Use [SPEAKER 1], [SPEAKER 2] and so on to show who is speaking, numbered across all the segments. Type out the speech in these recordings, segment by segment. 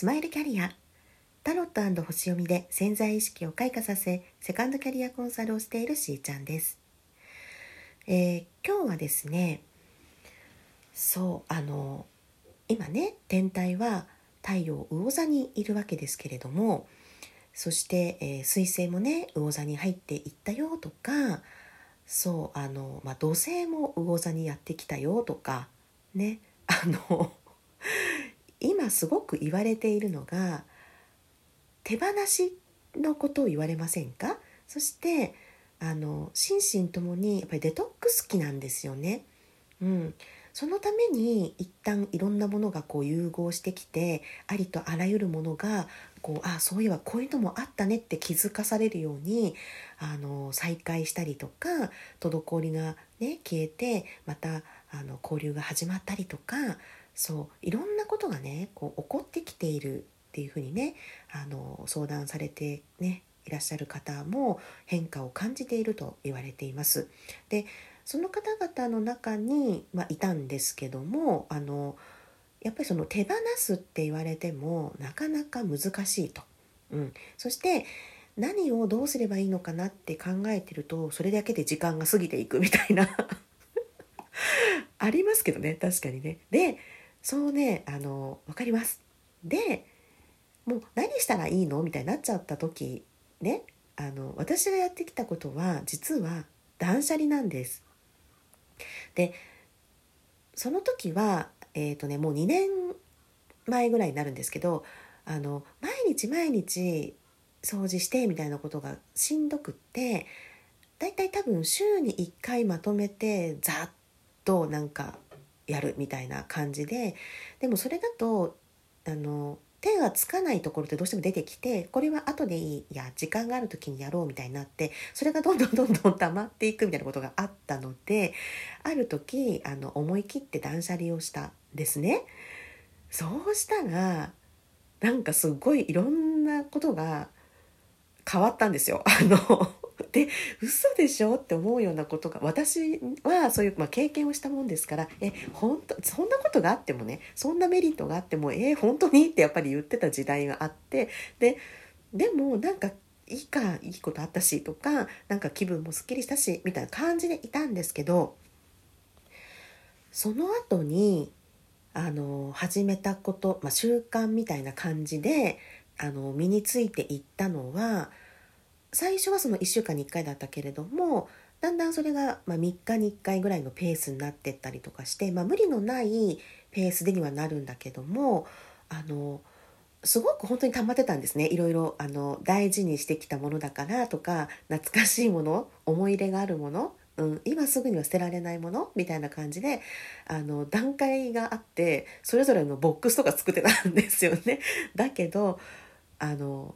[SPEAKER 1] スマイルキャリア。タロット星読みで潜在意識を開花させセカンドキャリアコンサルをしているしーちゃんです、えー、今日はですねそうあの今ね天体は太陽魚座にいるわけですけれどもそして、えー、水星もね魚座に入っていったよとかそうあの、まあ、土星も魚座にやってきたよとかねあの今すごく言われているのが手放しのことを言われませんか？そしてあの心身ともにやっぱりデトックス期なんですよね。うん、そのために一旦いろんなものがこう融合してきてありとあらゆるものがこうあそういえばこういうのもあったねって気づかされるようにあの再開したりとか滞りが、ね、消えてまたあの交流が始まったりとかそういろんなことがねこう起こってきているっていうふうにねあの相談されてねいらっしゃる方も変化を感じていると言われています。でその方々の中に、まあ、いたんですけどもあのやっぱりその手放すって言われてもなかなか難しいと。うん、そして何をどうすればいいのかなって考えてるとそれだけで時間が過ぎていくみたいな ありますけどね確かにね。でそうねあの分かります。でもう何したらいいの？みたいになっちゃった時ねあの私がやってきたことは実は断捨離なんです。でその時はえっ、ー、とねもう2年前ぐらいになるんですけどあの毎日毎日掃除してみたいなことがしんどくってだいたい多分週に1回まとめてざっとなんかやるみたいな感じででもそれだとあの手がつかないところってどうしても出てきてこれは後でいいいや時間がある時にやろうみたいになってそれがどんどんどんどん溜まっていくみたいなことがあったのである時あの思い切って断捨離をしたですね。そうしたらなんかすごいいろんなことが変わったんですよ。あので嘘でしょ？って思うようなことが私はそういう、まあ、経験をしたもんですからえ本当そんなことがあってもねそんなメリットがあってもえ本当に？ってやっぱり言ってた時代があってででもなんかいいかいいことあったしとかなんか気分もすっきりしたしみたいな感じでいたんですけどその後にあの始めたこと、まあ、習慣みたいな感じであの身についていったのは最初はその1週間に1回だったけれどもだんだんそれがま3日に1回ぐらいのペースになってったりとかして、まあ、無理のないペースでにはなるんだけどもあのすごく本当に溜まってたんですねいろいろあの大事にしてきたものだからとか懐かしいもの思い入れがあるもの、うん、今すぐには捨てられないものみたいな感じであの段階があってそれぞれのボックスとか作ってたんですよね。だけどあの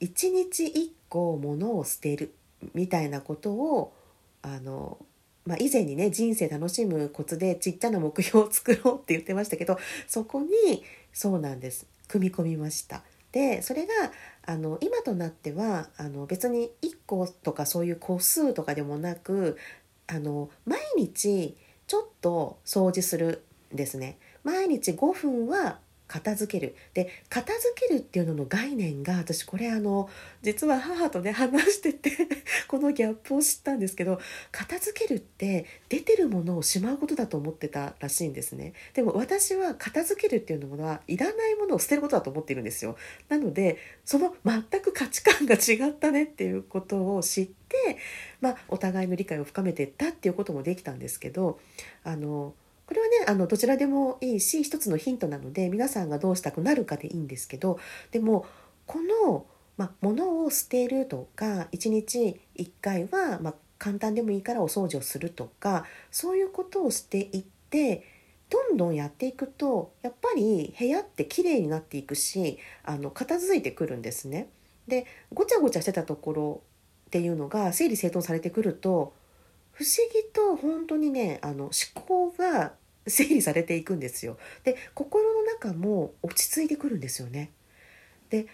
[SPEAKER 1] 1日1個物を捨てるみたいなことをあの、まあ、以前にね人生楽しむコツでちっちゃな目標を作ろうって言ってましたけどそこにそうなんです組み込みました。でそれがあの今となってはあの別に1個とかそういう個数とかでもなくあの毎日ちょっと掃除するんですね。毎日5分は片付ける。で片付けるっていうのの概念が私これあの実は母とね話してて このギャップを知ったんですけど片付けるって出てるものをしまうことだと思ってたらしいんですね。でも私は片付けるっていうのはいらないものを捨てることだと思っているんですよ。なのでその全く価値観が違ったねっていうことを知ってまあお互いの理解を深めていったっていうこともできたんですけどあのこれはねあのどちらでもいいし一つのヒントなので皆さんがどうしたくなるかでいいんですけどでもこの、ま、物を捨てるとか1日1回は、ま、簡単でもいいからお掃除をするとかそういうことをしていってどんどんやっていくとやっぱり部屋って綺麗になっていくしあの片付いてくるんですね。でごちゃごちゃしてたところっていうのが整理整頓されてくると不思議と本当にねあの思考が 整理されていくんですよ。で心の中も落ち着いてくるんですよね。で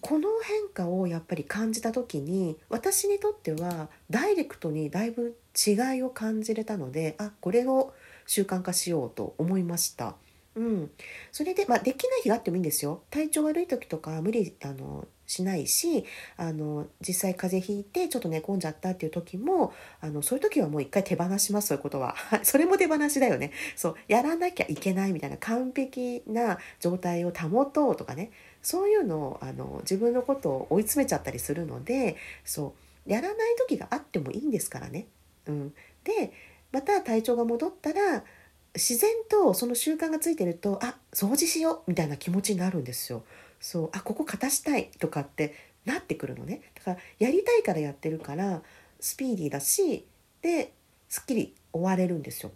[SPEAKER 1] この変化をやっぱり感じた時に私にとってはダイレクトにだいぶ違いを感じれたのであこれを習慣化しようと思いました。うん、それで、まあ、できない日があってもいいんですよ。体調悪い時とか無理あのしないしあの実際風邪ひいてちょっと寝込んじゃったっていう時もあのそういう時はもう一回手放しますそういうことは。それも手放しだよね。そうやらなきゃいけないみたいな完璧な状態を保とうとかね。そういうのをあの自分のことを追い詰めちゃったりするのでそうやらない時があってもいいんですからね。うん、でまた体調が戻ったら自然とその習慣がついてるとあ掃除しようみたいな気持ちになるんですよ。そうあここ片したいとかってなってくるのねだからやりたいからやってるからスピーディーだしですっきり終われるんですよ。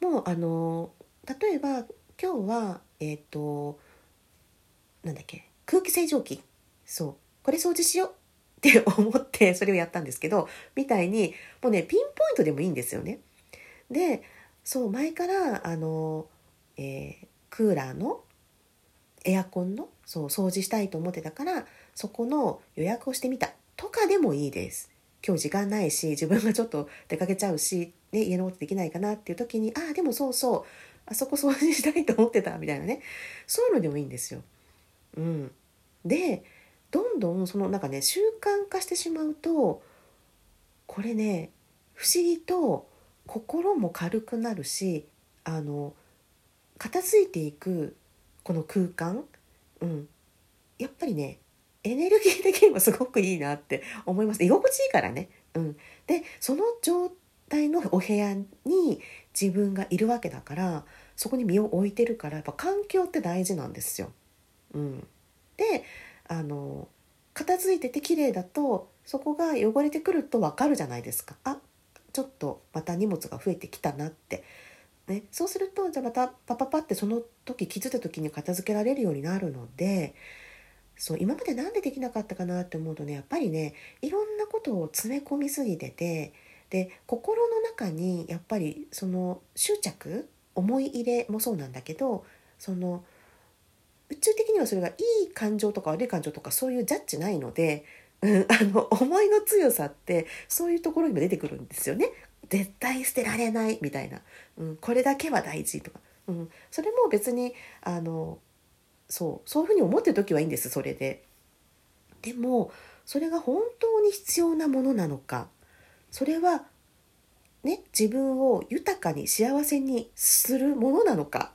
[SPEAKER 1] もうあの例えば今日はえっ、ー、となんだっけ空気清浄機そうこれ掃除しよう って思ってそれをやったんですけどみたいにもうねピンポイントでもいいんですよね。でそう前からあの、えー、クーラーのエアコンのそう掃除したいと思ってたからそこの予約をしてみたとかでもいいです。今日時間ないし自分がちょっと出かけちゃうし、ね、家のことできないかなっていう時にああでもそうそうあそこ掃除したいと思ってたみたいなねそういうのでもいいんですよ。うん、でどんどんそのなんかね習慣化してしまうとこれね不思議と心も軽くなるしあの片付いていくこの空間、うん、やっぱりねエネルギー的にもすごくいいなって思います居心地いいからね。うん、でその状態のお部屋に自分がいるわけだからそこに身を置いてるからやっぱ環境って大事なんですよ。うん、であの片付いてて綺麗だとそこが汚れてくると分かるじゃないですか。あちょっとまた荷物が増えてきたなって、ね、そうするとじゃあまたパパパってその時気づいた時に片付けられるようになるのでそう今まで何でできなかったかなって思うとねやっぱりねいろんなことを詰め込みすぎててで心の中にやっぱりその執着思い入れもそうなんだけどその宇宙的にはそれがいい感情とか悪い感情とかそういうジャッジないのでうん、あの思いの強さってそういうところにも出てくるんですよね。絶対捨てられないみたいな、うん、これだけは大事とか、うん、それも別にあのそうそういうふうに思ってる時はいいんですそれで。でもそれが本当に必要なものなのかそれはね自分を豊かに幸せにするものなのか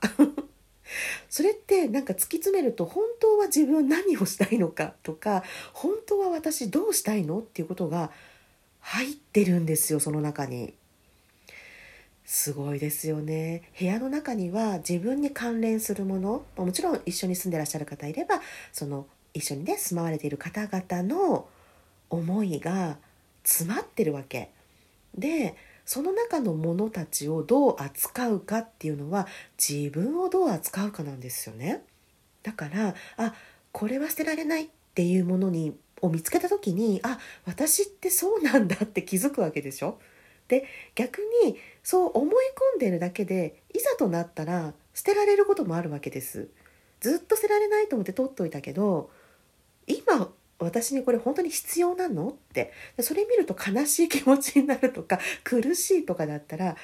[SPEAKER 1] それってなんか突き詰めると本当は自分何をしたいのかとか本当は私どうしたいのっていうことが入ってるんですよその中に。すごいですよね部屋の中には自分に関連するものもちろん一緒に住んでらっしゃる方いればその一緒にね住まわれている方々の思いが詰まってるわけでその中のものたちをどう扱うかっていうのは自分をどう扱うかなんですよね。だからあこれは捨てられないっていうものにを見つけた時にあ私ってそうなんだって気づくわけでしょ？で逆にそう思い込んでるだけでいざとなったら捨てられることもあるわけです。ずっと捨てられないと思って取っといたけど今私にこれ本当に必要なの？って。それ見ると悲しい気持ちになるとか 苦しいとかだったら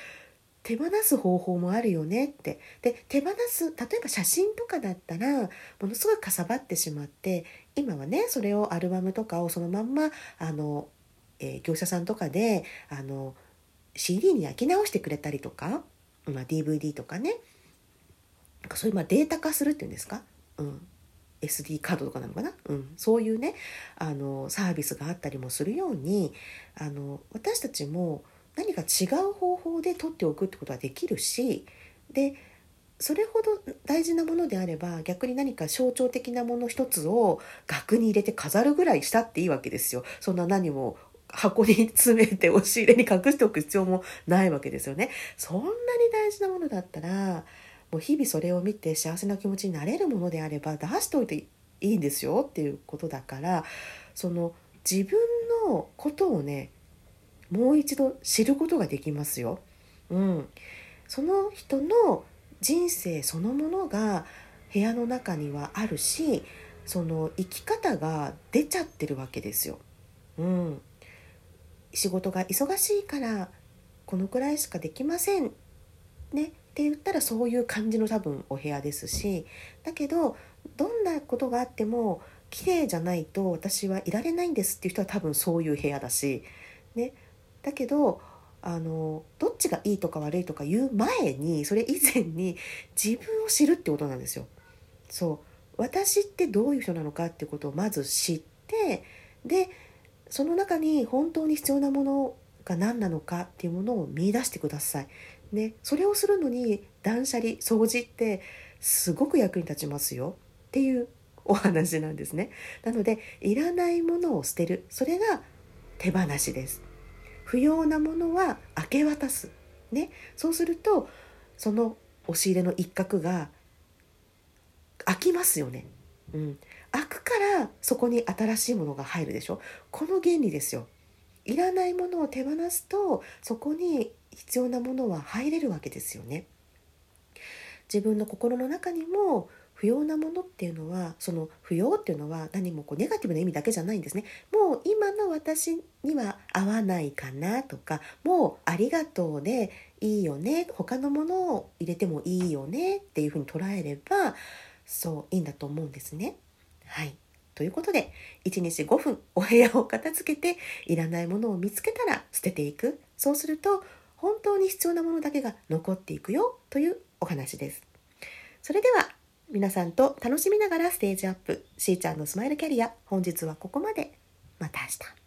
[SPEAKER 1] 手放す方法もあるよねって。で手放す例えば写真とかだったらものすごいかさばってしまって今はねそれをアルバムとかをそのまんまあの、えー、業者さんとかであの CD に焼き直してくれたりとか、まあ、DVD とかね。そういうまデータ化するっていうんですか、うん、SD カードとかなのかな、うん、そういうねあのサービスがあったりもするようにあの私たちも何か違う方法で取っておくってことはできるしでそれほど大事なものであれば逆に何か象徴的なもの一つを額に入れて飾るぐらいしたっていいわけですよ。そんな何も箱に詰めて押し入れに隠しておく必要もないわけですよね。そんなに大事なものだったらもう日々それを見て幸せな気持ちになれるものであれば出しておいていいんですよっていうことだからその自分のことをねもう一度知ることができますよ。うん、その人の人生そのものが部屋の中にはあるしその生き方が出ちゃってるわけですよ。うん、仕事が忙しいからこのくらいしかできません。ね、って言ったらそういう感じの多分お部屋ですしだけどどんなことがあっても綺麗じゃないと私はいられないんですっていう人は多分そういう部屋だし、ね、だけどあのどっちがいいとか悪いとか言う前にそれ以前に自分を知るってことなんですよ。そう私ってどういう人なのかってことをまず知ってでその中に本当に必要なものが何なのかっていうものを見出してください。ね、それをするのに断捨離掃除ってすごく役に立ちますよっていうお話なんですね。なのでいらないものを捨てるそれが手放しです。不要なものは明け渡す。ね、そうするとその押し入れの一角が開きますよね。うん、開くからそこに新しいものが入るでしょこの原理ですよ。いらないものを手放すとそこに必要なものは入れるわけですよね。自分の心の中にも不要なものっていうのはその不要っていうのは何もこうネガティブな意味だけじゃないんですね。もう今の私には合わないかなとかもうありがとうでいいよね他のものを入れてもいいよねっていうふうに捉えればそういいんだと思うんですね。はい。ということで1日5分お部屋を片付けていらないものを見つけたら捨てていく。そうすると本当に必要なものだけが残っていくよというお話です。それでは皆さんと楽しみながらステージアップしーちゃんのスマイルキャリア本日はここまで。また明日。